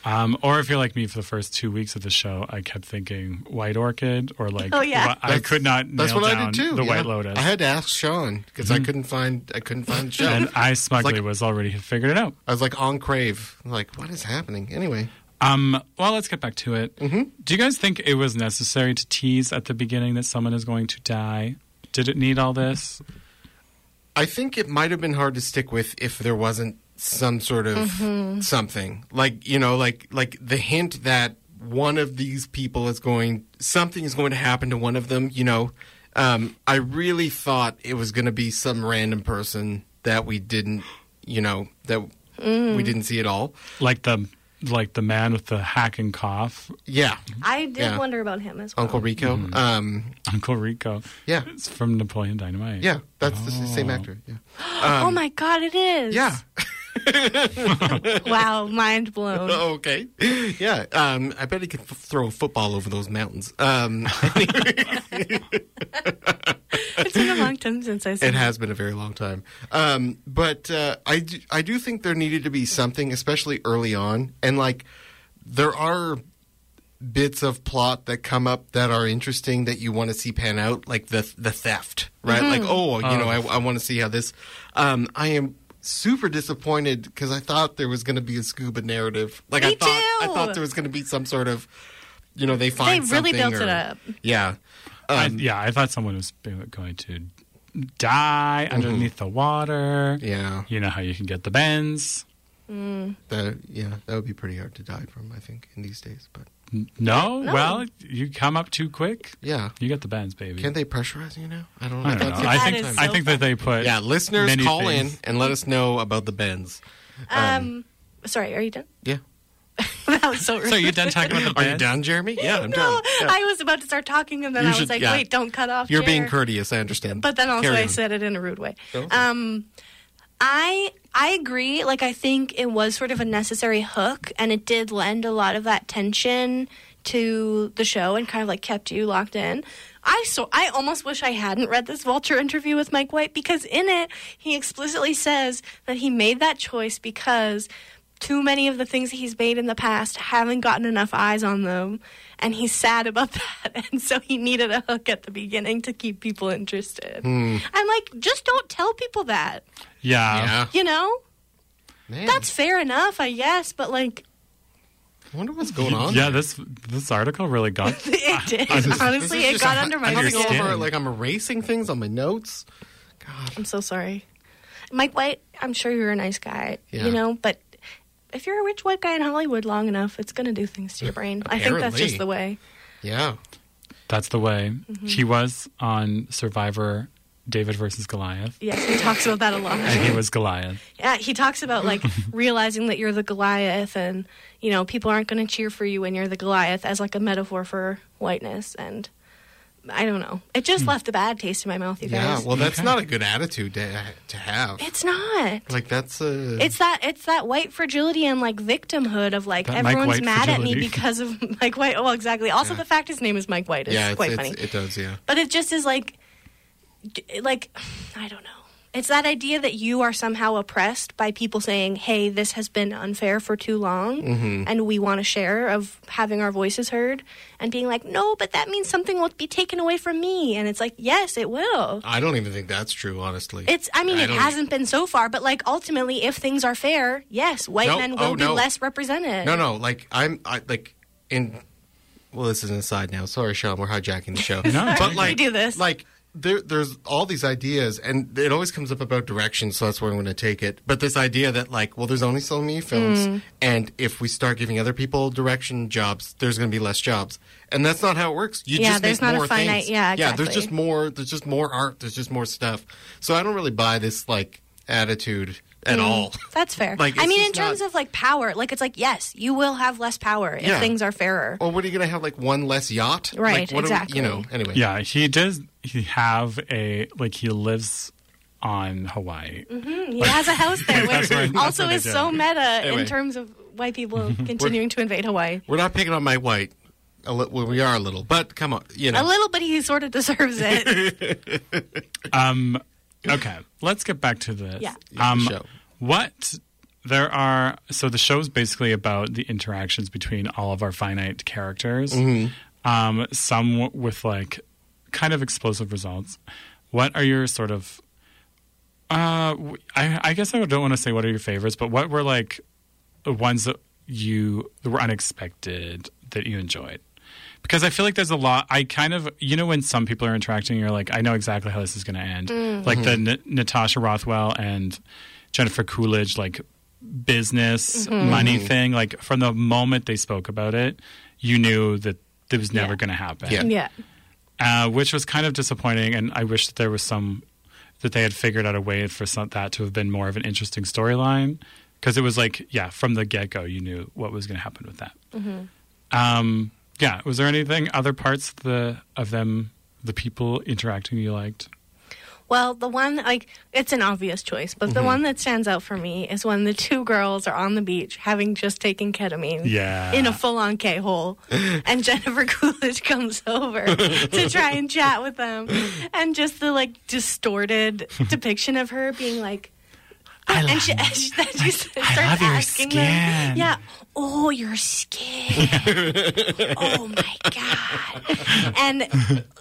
Um, or if you're like me for the first two weeks of the show, I kept thinking White Orchid or like Oh, yeah. I That's- could not That's nail what down I did too. the yeah. White Lotus. Mm-hmm. I had to ask Sean because I couldn't find. I couldn't find the show. and I smugly like- was already had figured it out. I was like on crave. Like, what is happening? Anyway, Um, well, let's get back to it. Mm-hmm. Do you guys think it was necessary to tease at the beginning that someone is going to die? Did it need all this? I think it might have been hard to stick with if there wasn't some sort of something like you know, like like the hint that one of these people is going something is going to happen to one of them. You know, um, I really thought it was going to be some random person that we didn't, you know, that we didn't see at all. Like the like the man with the hacking cough, Yeah, I did Yeah. wonder about him as well. Uncle Rico. Mm-hmm. Um, Uncle Rico. yeah, It's from Napoleon Dynamite. yeah, that's the same Oh. actor. Yeah, oh my God, it is. yeah. Wow, mind blown. okay. Yeah. Um, I bet he could f- throw a football over those mountains. Um, it's been a long time since I saw it has been a very long time. Um, but uh, I, do, I do think there needed to be something, especially early on. And, like, there are bits of plot that come up that are interesting that you want to see pan out, like the the theft, right? Like, oh, you know, I, I want to see how this. Um, I am super disappointed because I thought there was going to be a scuba narrative. Like, I Me thought I thought there was going to be some sort of, you know, they find. They find really something built or- it up. Yeah. I, Um, yeah, I thought someone was going to die underneath the water. yeah. You know how you can get the bends. That yeah, that would be pretty hard to die from, I think, in these days. But N- No? No. Well, you come up too quick, yeah, you get the bends, baby. can't they pressurize you now? I don't. I don't know. I think is I think that they put yeah, listeners, many call things- in and let us know about the bends. Um, sorry, are you done? Yeah, that was so rude. So you're done talking about the are you done, Jeremy? Yeah, I'm no, done. Yeah. I was about to start talking and then You I was should- like, yeah. wait, don't cut off. You're Jer. being courteous. I understand. But then also Carry I on. said it in a rude way. Oh. Um, I I agree. Like I think it was sort of a necessary hook, and it did lend a lot of that tension to the show, and kind of like kept you locked in. I so I almost wish I hadn't read this Vulture interview with Mike White because in it he explicitly says that he made that choice because too many of the things he's made in the past haven't gotten enough eyes on them, and he's sad about that. And so he needed a hook at the beginning to keep people interested. Hmm. I'm like, just don't tell people that. Yeah. Yeah. You know, Man, that's fair enough, I guess, but like, I wonder what's going on. Yeah, this this article really got it did. This Honestly, it got a- under my coming skin. over, like I'm erasing things on my notes. God, I'm so sorry. Mike White, I'm sure you're a nice guy, Yeah. you know, but if you're a rich white guy in Hollywood long enough, it's going to do things to your brain. I think that's just the way. Yeah. That's the way. Mm-hmm. He was on Survivor David versus Goliath. Yes, he talks about that a lot. And he was Goliath. Yeah, he talks about like realizing that you're the Goliath and, you know, people aren't going to cheer for you when you're the Goliath as like a metaphor for whiteness. And I don't know. It just hmm. left a bad taste in my mouth, you guys. Yeah. guys. Well, that's not a good attitude to, to have. it's not. like that's a. It's that it's that white fragility and like victimhood of like That Mike everyone's White mad at me fragility. because of Mike White. Well, exactly. Also, Yeah. the fact his name is Mike White is yeah, it's, quite it's- funny. it does. Yeah. but it just is like, d- like I don't know. It's that idea that you are somehow oppressed by people saying, "Hey, this has been unfair for too long, Mm-hmm. and we want a share of having our voices heard," and being like, "No, but that means something will be taken away from me," and it's like, "Yes, it will." I don't even think that's true, honestly. It's. I mean, I it hasn't been so far, but like ultimately, if things are fair, yes, white No, men will oh, be no. less represented. No, no. Like I'm, I like in. Well, this is an aside now. Sorry, Sean. We're hijacking the show. No, but we like do this. Like there, there's all these ideas, and it always comes up about direction. So that's where I'm going to take it. But this idea that like, well, there's only so many films, Mm. and if we start giving other people direction jobs, there's going to be less jobs, and that's not how it works. You Yeah, just there's make not a more finite- things. yeah, yeah. There's just more. There's just more art. There's just more stuff. So I don't really buy this like attitude at all. That's fair. Like, I mean, in terms not- of like power, like it's like yes, you will have less power if Yeah. things are fairer. Or what are you going to have like one less yacht? Right, Like, what are we- exactly. you know. Anyway. Yeah, he does he have a like he lives on Hawaii. He has a house there, which what- also is so meta Anyway. in terms of white people continuing to invade Hawaii. We're not picking on Mike White. A li- well, we are a little, but come on, you know. A little, but he sort of deserves it. Um okay, let's get back to this. Yeah. Yeah, the Um show. what there are so the show's basically about the interactions between all of our finite characters. Mm-hmm. Um some with like kind of explosive results. What are your sort of uh w- I I guess I don't want to say what are your favorites, but what were like the ones that you that were unexpected that you enjoyed? Because I feel like there's a lot. I kind of, you know, when some people are interacting, you're like, I know exactly how this is going to end. Mm. Like the mm-hmm. N- Natasha Rothwell and Jennifer Coolidge, like business mm-hmm. money mm-hmm. thing. Like from the moment they spoke about it, you knew that it was never Yeah. going to happen. Yeah. yeah. Uh, which was kind of disappointing. And I wish that there was some that they had figured out a way for some, that to have been more of an interesting storyline. Because it was like, yeah, from the get go, you knew what was going to happen with that. Um, yeah, was there anything other parts of the of them, the people interacting you liked? Well, the one like it's an obvious choice, but the Mm-hmm. one that stands out for me is when the two girls are on the beach having just taken ketamine. Yeah. In a full on K hole. and Jennifer Coolidge comes over to try and chat with them. And just the like distorted depiction of her being like I and love- she, and she, then she starts love your asking skin. them, yeah, oh, your skin, oh my god, and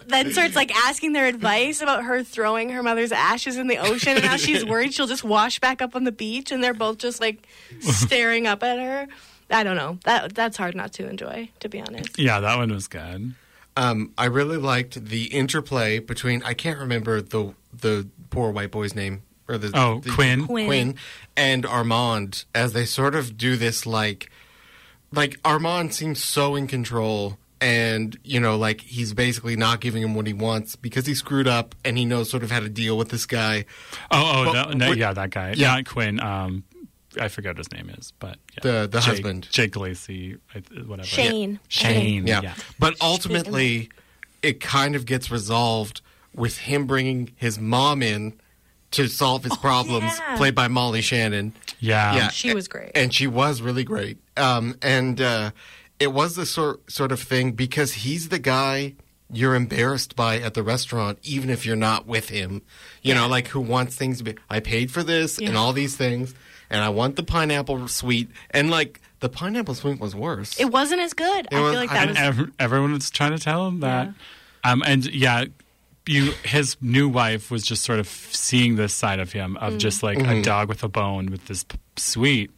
then starts like asking their advice about her throwing her mother's ashes in the ocean and how she's worried she'll just wash back up on the beach, and they're both just like staring up at her. I don't know. That that's hard not to enjoy, to be honest. Yeah, that one was good. Um, I really liked the interplay between I can't remember the the poor white boy's name or the Oh, the- Quinn. Quinn. and Armand as they sort of do this like like Armand seems so in control and you know like he's basically not giving him what he wants because he screwed up and he knows sort of how to deal with this guy Oh, oh, But that- no, what- yeah, that guy. Yeah. Not Quinn. Um, I forget what his name is, but yeah. The- the Jake- husband. Jake Lacy, I- whatever. Shane. Shane. yeah, Yeah. but ultimately it kind of gets resolved with him bringing his mom in to solve his problems yeah. played by Molly Shannon Yeah. Yeah. She was great. and she was really great. Um, and uh, it was the sort sort of thing because he's the guy you're embarrassed by at the restaurant, even if you're not with him. You know, like who wants things to be. I paid for this and all these things, and I want the pineapple suite. And like the pineapple suite was worse. It wasn't as good. I was- feel like that and was. ev- everyone was trying to tell him that. Um, and yeah, you his new wife was just sort of seeing this side of him of mm. just like a mm-hmm. dog with a bone with this p- suite.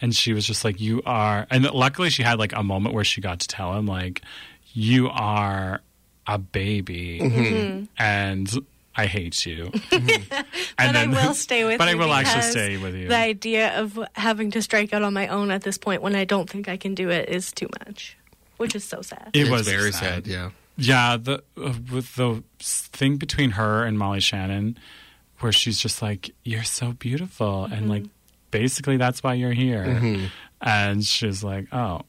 And she was just like, "You are," and luckily she had like a moment where she got to tell him, like, "You are a baby, mm-hmm. and I hate you." and but I will stay with But you. But I will actually stay with you. The idea of having to strike out on my own at this point when I don't think I can do it is too much, which is so sad. it It's was very sad. Yeah. Yeah, the uh, with the thing between her and Molly Shannon, where she's just like, "You're so beautiful," and like, basically that's why you're here. And she's like, "Oh."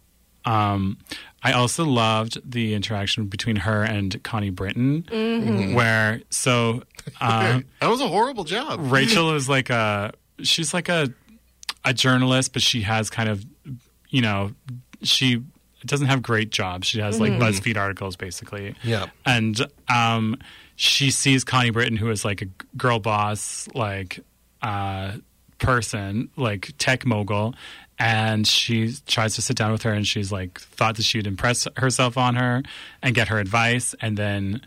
Um, I also loved the interaction between her and Connie Britton, where so uh, that was a horrible job. Rachel is like a she's like a a journalist, but she has kind of you know she doesn't have great jobs. She has like BuzzFeed articles basically. Yeah. and um, she sees Connie Britton, who is like a girl boss, like uh, person, like tech mogul. And she tries to sit down with her, and she's like, thought that she'd impress herself on her and get her advice. And then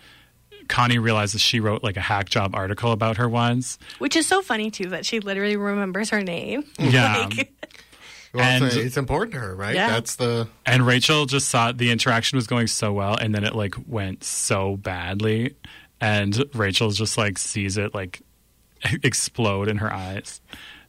Connie realizes she wrote like a hack job article about her once. Which is so funny too that she literally remembers her name. Yeah. Like, Well, And- it's important to her, right? Yeah. That's the. And Rachel just saw the interaction was going so well, and then it like went so badly, and Rachel just like sees it like explode in her eyes.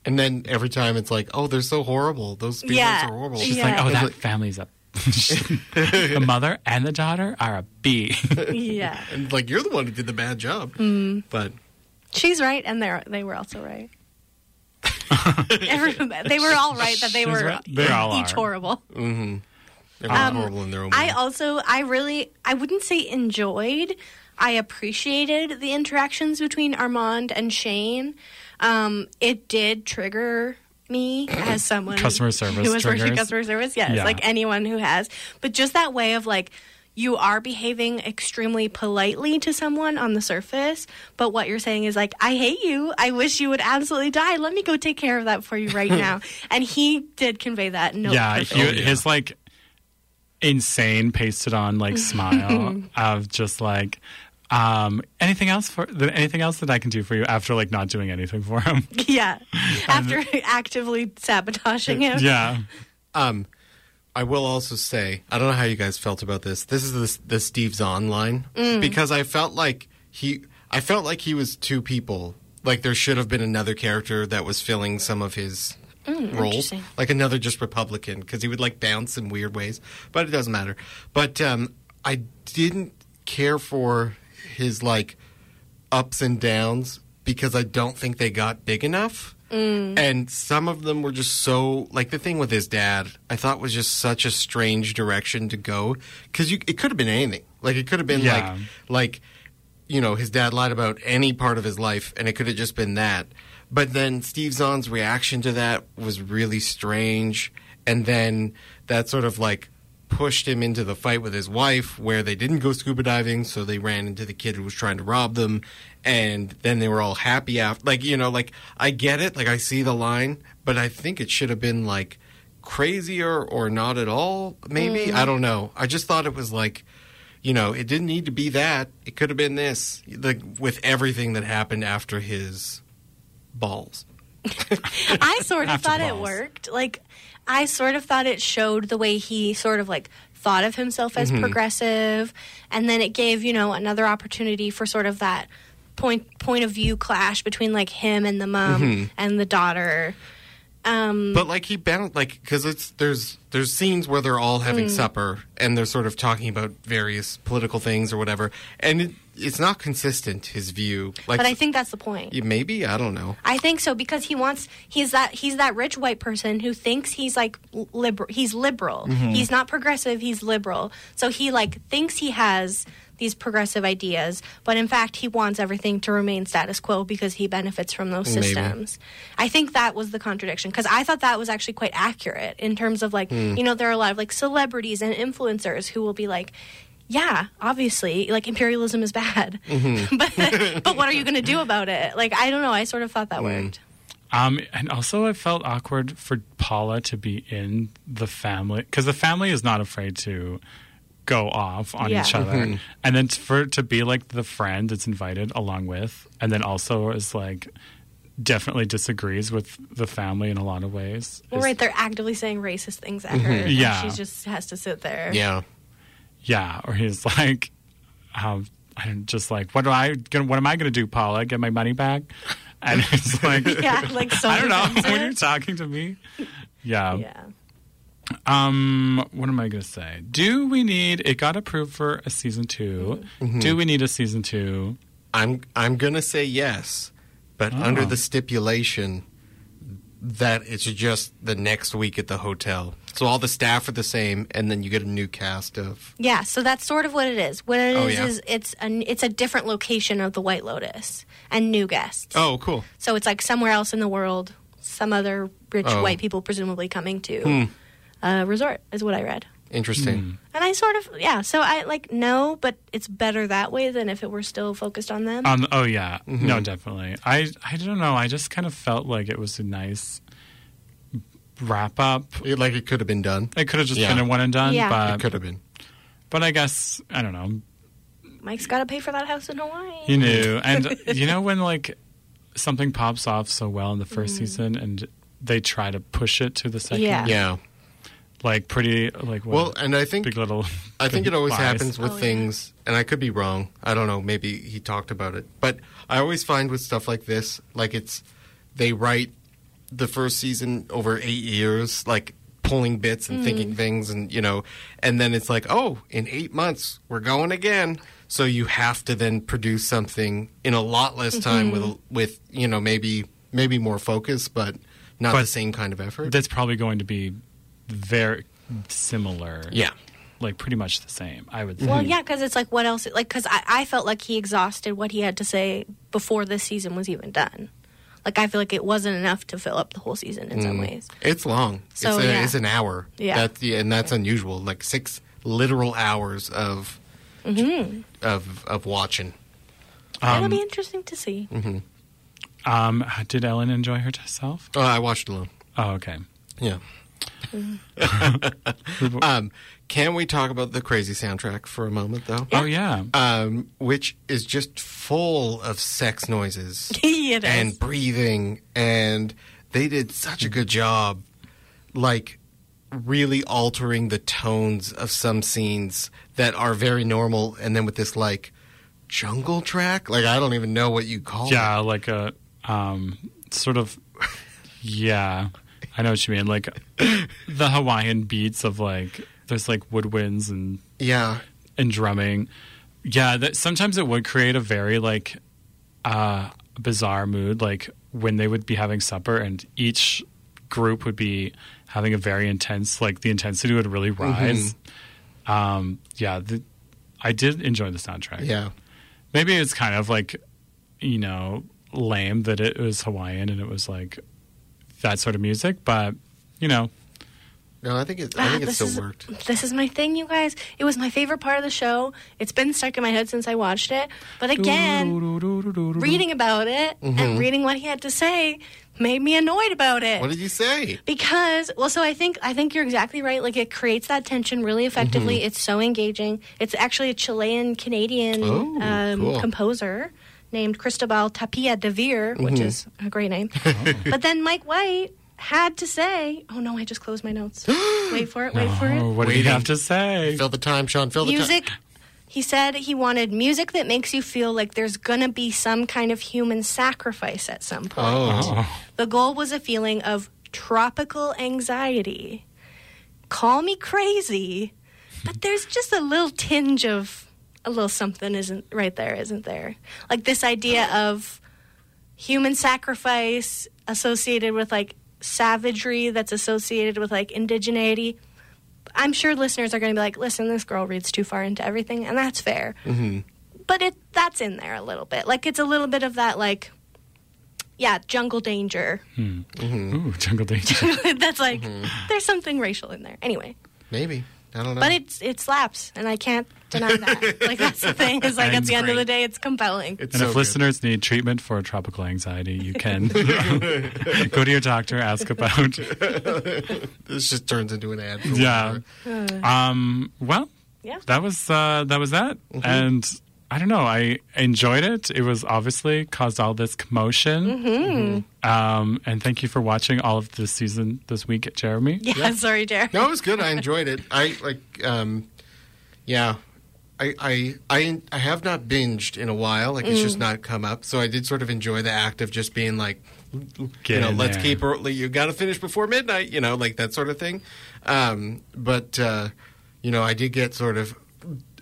And then every time it's like, oh, they're so horrible. Those feelings Yeah. are horrible. She's Yeah. like, "Oh, that like- family's a the mother and the daughter are a B." yeah. And like you're the one who did the bad job. Mm. But She's right, and they they were also right. Every, they were all right that they She's were right. They all each are. horrible. everyone's Um, horrible in their own I way. also, I really, I wouldn't say enjoyed. I appreciated the interactions between Armand and Shane. Um, it did trigger me as someone Customer service who has worked in triggers. customer service. Yes, Yeah. like anyone who has. But just that way of like. You are behaving extremely politely to someone on the surface, but what you're saying is like, I hate you. I wish you would absolutely die. Let me go take care of that for you right now. and he did convey that. No, yeah, he, Oh, yeah. his like insane pasted on like smile of just like um anything else for th- anything else that I can do for you after like not doing anything for him. Yeah. After actively sabotaging him. yeah. Um, I will also say, I don't know how you guys felt about this. This is the, the Steve Zahn line Mm. because I felt like he, I felt like he was two people. Like there should have been another character that was filling some of his roles, Mm, interesting. like another just Republican, because he would like bounce in weird ways. But it doesn't matter. But um, I didn't care for his like ups and downs because I don't think they got big enough. Mm. And some of them were just so like the thing with his dad. I thought was just such a strange direction to go because it could have been anything. Like it could have been Yeah. like like you know his dad lied about any part of his life, and it could have just been that. But then Steve Zahn's reaction to that was really strange, and then that sort of like pushed him into the fight with his wife where they didn't go scuba diving so they ran into the kid who was trying to rob them and then they were all happy after like you know like i get it like i see the line but i think it should have been like crazier or not at all maybe? Mm. I don't know. I just thought it was like you know it didn't need to be that. It could have been this like with everything that happened after his balls. I sort of After thought it worked. Like, I sort of thought it showed the way he sort of like thought of himself as Mm-hmm. progressive, and then it gave you know another opportunity for sort of that point point of view clash between like him and the mom Mm-hmm. and the daughter. Um, But like he bound like because it's there's there's scenes where they're all having Mm. supper and they're sort of talking about various political things or whatever, and it, it's not consistent his view. Like, but I think that's the point. maybe I don't know. I think so because he wants he's that he's that rich white person who thinks he's like liberal he's liberal. Mm-hmm. He's not progressive, he's liberal. So he like thinks he has these progressive ideas, but in fact he wants everything to remain status quo because he benefits from those Maybe. systems. I think that was the contradiction because I thought that was actually quite accurate in terms of like, Hmm. you know, there are a lot of like celebrities and influencers who will be like yeah, obviously, like imperialism is bad. Mm-hmm. but but what are you going to do about it? Like I don't know. I sort of thought that mm. worked. Um, and also, I felt awkward for Paula to be in the family because the family is not afraid to go off on Yeah. each other, mm-hmm. and then for to be like the friend that's invited along with, and then also is like definitely disagrees with the family in a lot of ways. Well, is- right, they're actively saying racist things at mm-hmm. her. and Yeah. she just has to sit there. Yeah. Yeah, or he's like, um, I'm just like, what do I gonna, what am I going to do, Paula? Get my money back? And it's like, Yeah, like so. I don't know defensive. when you're talking to me. Yeah. Yeah. Um, what am I going to say? Do we need? It got approved for a season 2 Mm-hmm. Do we need a season two? I'm I'm gonna say yes, but under Oh. the stipulation that it's just the next week at the hotel. So all the staff are the same, and then you get a new cast of. Yeah, so that's sort of what it is. What it is Oh, yeah? is it's a it's a different location of the White Lotus and new guests. Oh, cool. So it's like somewhere else in the world, some other rich Oh. white people presumably coming to Hmm. a resort is what I read. Interesting. And I sort of yeah, so I like no, but it's better that way than if it were still focused on them. On oh yeah, Mm-hmm. no, definitely. I I don't know. I just kind of felt like it was a nice wrap up. It- like it could have been done. It could have just Yeah. been a one and done, Yeah. It could have been. but I guess I don't know. Mike's got to pay for that house in Hawaii. You knew, and you know when like something pops off so well in the first season, and they try to push it to the second. Yeah. Yeah. Like pretty like what, Well, and I think big little. I think it always lies. happens with Oh, yeah. things, and I could be wrong. I don't know. Maybe he talked about it, but I always find with stuff like this, like it's they write the first season over eight years, like pulling bits and mm. thinking things, and you know, and then it's like, oh, in eight months we're going again. So you have to then produce something in a lot less mm-hmm. time with with you know maybe maybe more focus, but not But the same kind of effort. That's probably going to be very similar. yeah. like pretty much the same. I would. Think. Well, yeah, because it's like what else? Like, because I, I felt like he exhausted what he had to say before this season was even done. Like, I feel like it wasn't enough to fill up the whole season in some ways. It's long. So, it's, a, yeah. it's an hour. Yeah. That's, yeah, and that's unusual. Like six literal hours of Mm-hmm. of of watching. It'll Um, be interesting to see. um, did Ellen enjoy herself? Oh, I watched alone. Oh, okay. Yeah. um, can we talk about the crazy soundtrack for a moment, though? Oh yeah. Um, which is just full of sex noises it is. and breathing, and they did such a good job, like really altering the tones of some scenes that are very normal, and then with this like jungle track, like I don't even know what you call it. yeah, like a um, sort of. Yeah, I know what you mean. Like the Hawaiian beats of like there's like woodwinds and Yeah, and drumming. Yeah, that sometimes it would create a very like uh bizarre mood like when they would be having supper and each group would be having a very intense like the intensity would really rise. Um yeah, the, I did enjoy the soundtrack. yeah. Maybe it's kind of like you know, lame that it was Hawaiian and it was like that sort of music, but you know, No, I think it. I Ah, think it still is- worked. This is my thing, you guys. It was my favorite part of the show. It's been stuck in my head since I watched it. But again, reading about it and reading what he had to say made me annoyed about it. What did you say? because well so i think i think you're exactly right like it creates that tension really effectively Mm-hmm. it's so engaging it's actually a chilean canadian Oh, um, cool. composer named cristobal tapia de Veer, which Mm-hmm. is a great name but then mike white had to say oh no i just closed my notes wait for it wait for Oh, it what do you have to say? Fill the time, Sean. Fill the music time. he said he wanted music that makes you feel like there's gonna be some kind of human sacrifice at some point Oh, the goal was a feeling of tropical anxiety. Call me crazy, but there's just a little tinge of a little something isn't right there, isn't there? Like this idea of human sacrifice associated with like savagery that's associated with like indigeneity. I'm sure listeners are going to be like, "Listen, this girl reads too far into everything," and that's fair. Mm-hmm. But it that's in there a little bit. Like it's a little bit of that like yeah, jungle danger. Hmm. Mm-hmm. Ooh, Jungle Danger. That's like mm-hmm. there's something racial in there. Anyway, maybe. I don't know. but it's it slaps, and I can't deny that. like that's the thing. Is like at And the end of the day, it's compelling. It's And so if good. listeners need treatment for tropical anxiety, you can go to your doctor, ask about. this just turns into an ad. For Yeah. Um. Well, Yeah. that was uh, that was that, and I don't know. I enjoyed it. It was obviously caused all this commotion. Um. And thank you for watching all of this season this week, Jeremy. Yeah. Sorry, Jeremy. No, it was good. I enjoyed it. I like. Um, yeah, I, I I I have not binged in a while. Like it's just Mm. not come up. So I did sort of enjoy the act of just being like, Get you know, in let's there. keep early. You got to finish before midnight. You know, like that sort of thing. Um, but uh, you know, I did get sort of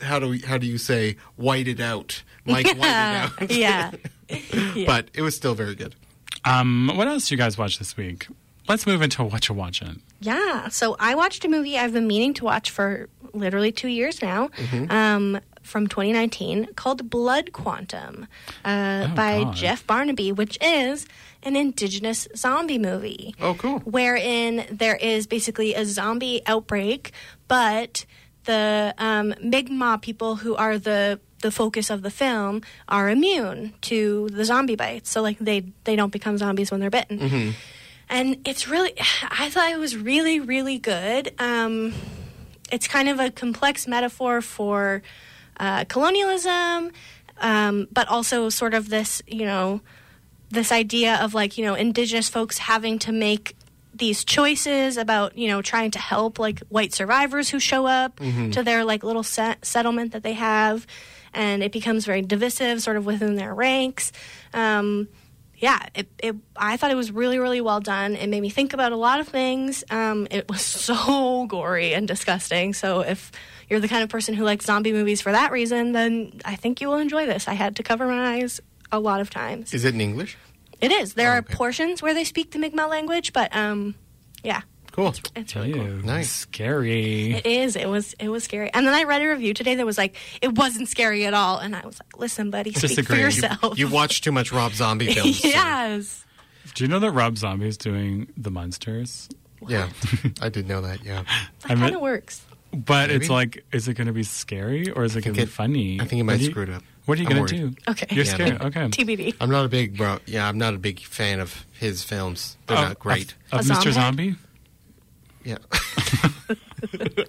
how do we how do you say whited out? Like whited out. yeah. But it was still very good. Um. What else do you guys watch this week? Let's move into what you're watching. Yeah. So I watched a movie I've been meaning to watch for literally two years now. Um, from 2019 called Blood Quantum uh, Oh, by God. Jeff Barnaby, which is an indigenous zombie movie. Oh, cool. Wherein there is basically a zombie outbreak, but the um, Mi'kmaq people who are the the focus of the film are immune to the zombie bites, so like they they don't become zombies when they're bitten and it's really i thought it was really really good. Um, it's kind of a complex metaphor for uh, colonialism um, but also sort of this you know this idea of like you know indigenous folks having to make these choices about you know trying to help like white survivors who show up to their like little set- settlement that they have. And it becomes very divisive sort of within their ranks. Um, yeah, it, it, I thought it was really, really well done. It made me think about a lot of things. Um, it was so gory and disgusting. So if you're the kind of person who likes zombie movies for that reason, then I think you will enjoy this. I had to cover my eyes a lot of times. Is it in English? It is. There Oh, are portions where they speak the Mi'kmaq language, but um, yeah, Cool. it's really cool. Nice. Scary. It is. It was. It was scary. And then I read a review today that was like, it wasn't scary at all. And I was like, listen, buddy, speak Disagree. for You- yourself. You watched too much Rob Zombie films. so- yes. Do you know that Rob Zombie is doing the Munsters? Yeah, I did know that. Yeah, That I mean- kind of works. But it's like, is it going to be scary or is it going to be it- funny? I think he might do you- screw it up. What are you going to do? Okay. You're Yeah, scared. no. Okay. TBD. I'm not a big bro. Yeah, I'm not a big fan of his films. They're Oh, not great. Of, of A Mr. zombie? Zombie? Yeah,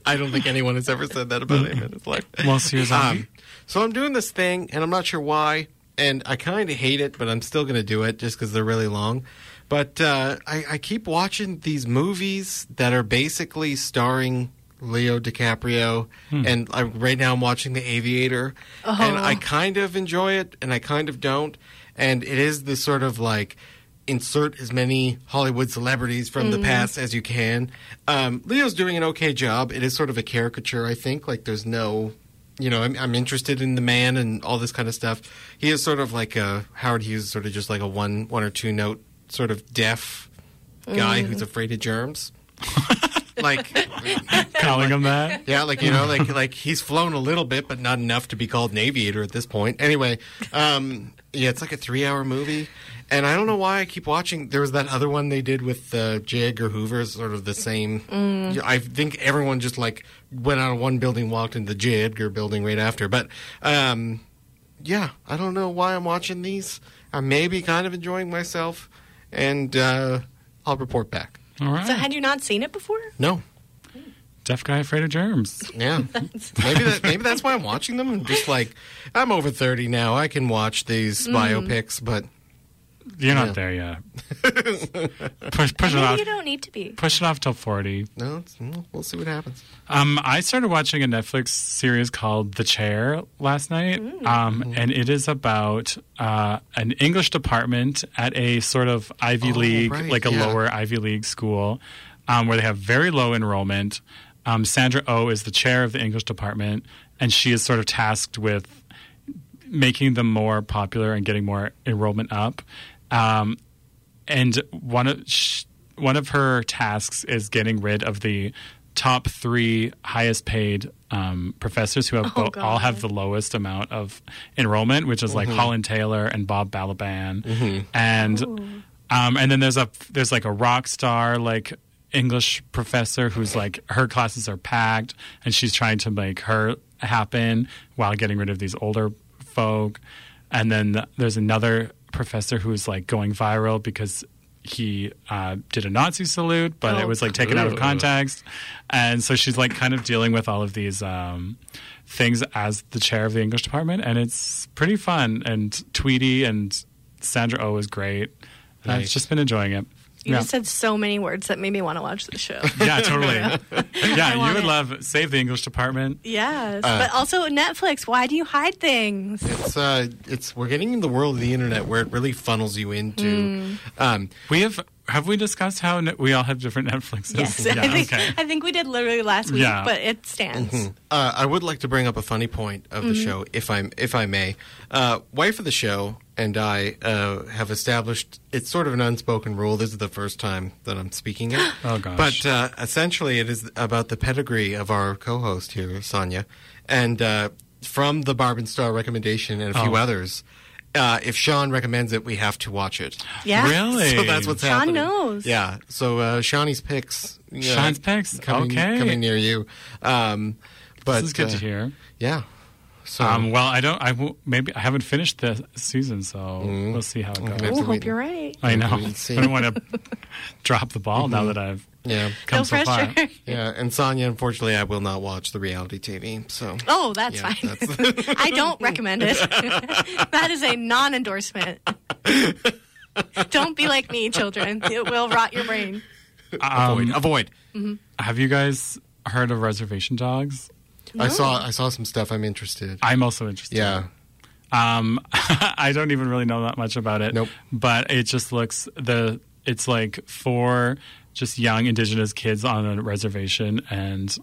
I don't think anyone has ever said that about him in his life. Well, so you're zombie? Um, so I'm doing this thing, and I'm not sure why, and I kind of hate it, but I'm still going to do it just because they're really long. But uh, I, I keep watching these movies that are basically starring Leo DiCaprio, and I, right now I'm watching The Aviator, and I kind of enjoy it, and I kind of don't, and it is this sort of like insert as many Hollywood celebrities from the past as you can. Um, Leo's doing an okay job. It is sort of a caricature, I think. Like there's no you know, I'm, I'm interested in the man and all this kind of stuff. He is sort of like a Howard Hughes, sort of just like a one one or two note sort of deaf guy who's afraid of germs. like, Calling him that? yeah, like you know, like like he's flown a little bit, but not enough to be called an aviator at this point. Anyway, um, yeah, it's like a three hour movie. And I don't know why I keep watching. There was that other one they did with uh, J. Edgar Hoover, sort of the same. Yeah, I think everyone just like went out of one building, walked into the J. Edgar building right after. But um, yeah, I don't know why I'm watching these. I may be kind of enjoying myself, and uh, I'll report back. All right. So had you not seen it before? No, Deaf guy afraid of germs. yeah, maybe that maybe that's why I'm watching them. I'm just like I'm over thirty now. I can watch these biopics, but You're not Yeah. there yet. push push it off. you don't need to be. Push it off till forty. no, it's, well, we'll see what happens. Um, I started watching a Netflix series called The Chair last night, um, and it is about uh, an English department at a sort of Ivy Oh, League, right, like a yeah. lower Ivy League school, um, where they have very low enrollment. Um, Sandra O oh is the chair of the English department, and she is sort of tasked with making them more popular and getting more enrollment up. Um, and one of sh- one of her tasks is getting rid of the top three highest paid um, professors who have Oh, bo- all have the lowest amount of enrollment, which is like Holland Taylor and Bob Balaban, and um, and then there's a there's like a rock star like English professor who's like her classes are packed and she's trying to make her happen while getting rid of these older folk. And then there's another professor who's like going viral because he uh, did a Nazi salute, but Oh. it was like taken out of context. And so she's like kind of dealing with all of these um, things as the chair of the English department. And it's pretty fun. And Tweety and Sandra Oh is great. And I've just been enjoying it. You yeah. just said so many words that made me want to watch the show. yeah, totally. yeah, you would it. love Save the English Department. yes, Uh, but also Netflix. Why do you hide things? It's uh, it's we're getting in the world of the internet where it really funnels you into. Um, We have have we discussed how ne- we all have different Netflixes? Yes, Yeah, I, think, okay. I think we did literally last week, Yeah. but it stands. uh, I would like to bring up a funny point of the show, if I'm if I may. Uh, wife of the show and I uh, have established it's sort of an unspoken rule. This is the first time that I'm speaking it. Oh, gosh. But uh, essentially, it is about the pedigree of our co-host here, Sonia, and uh, from the Barb and Star recommendation and a few Oh. others. Uh, if Sean recommends it, we have to watch it. Yeah. Really? So that's what's Sean happening. knows. Yeah. So uh, Shawnee's picks. yeah, Sean's picks? Coming, Okay. Coming near you. Um, but this is good uh, to hear. Yeah. So Um, well, I don't. I maybe I haven't finished the season, so we'll see how it goes. Okay. Oh, hope wait. you're right. I know. I don't want to drop the ball now that I've yeah. come no so far. pressure. Yeah, and Sonia, unfortunately, I will not watch the reality TV. So Oh, that's Yeah, fine. that's- I don't recommend it. that is a non-endorsement. don't be like me, children. It will rot your brain. avoid. Um, avoid. have you guys heard of Reservation Dogs? I saw. I saw some stuff. I'm interested. I'm also interested. Yeah. Um, I don't even really know that much about it. Nope. But it just looks the it's like four just young indigenous kids on a reservation, and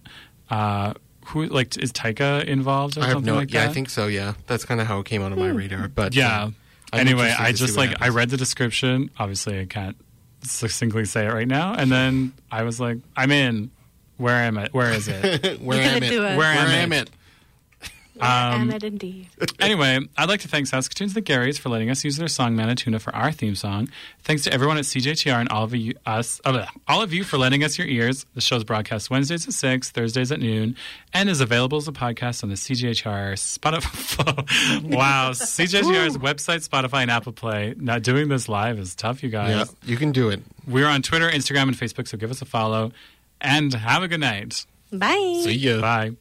uh, who like is Taika involved or I have something no. like yeah, that? I think so. Yeah, that's kind of how it came onto my radar. But Yeah. uh, anyway, I just what like I read the description. Obviously, I can't succinctly say it right now. And then I was like, I'm in. Where am I? Where is it? Where You're am it? do it. Where Where am am it? it? Um, it indeed. anyway, I'd like to thank Saskatoon's The Garys for letting us use their song Manituna for our theme song. Thanks to everyone at CJTR and all of you, us, uh, all of you for lending us your ears. The show's broadcast Wednesdays at six, Thursdays at noon, and is available as a podcast on the CJTR Spotify. wow, CJTR's website, Spotify, and Apple Play. Now doing this live is tough, you guys. Yeah, you can do it. We're on Twitter, Instagram, and Facebook, so give us a follow. And have a good night. Bye. See you. Bye.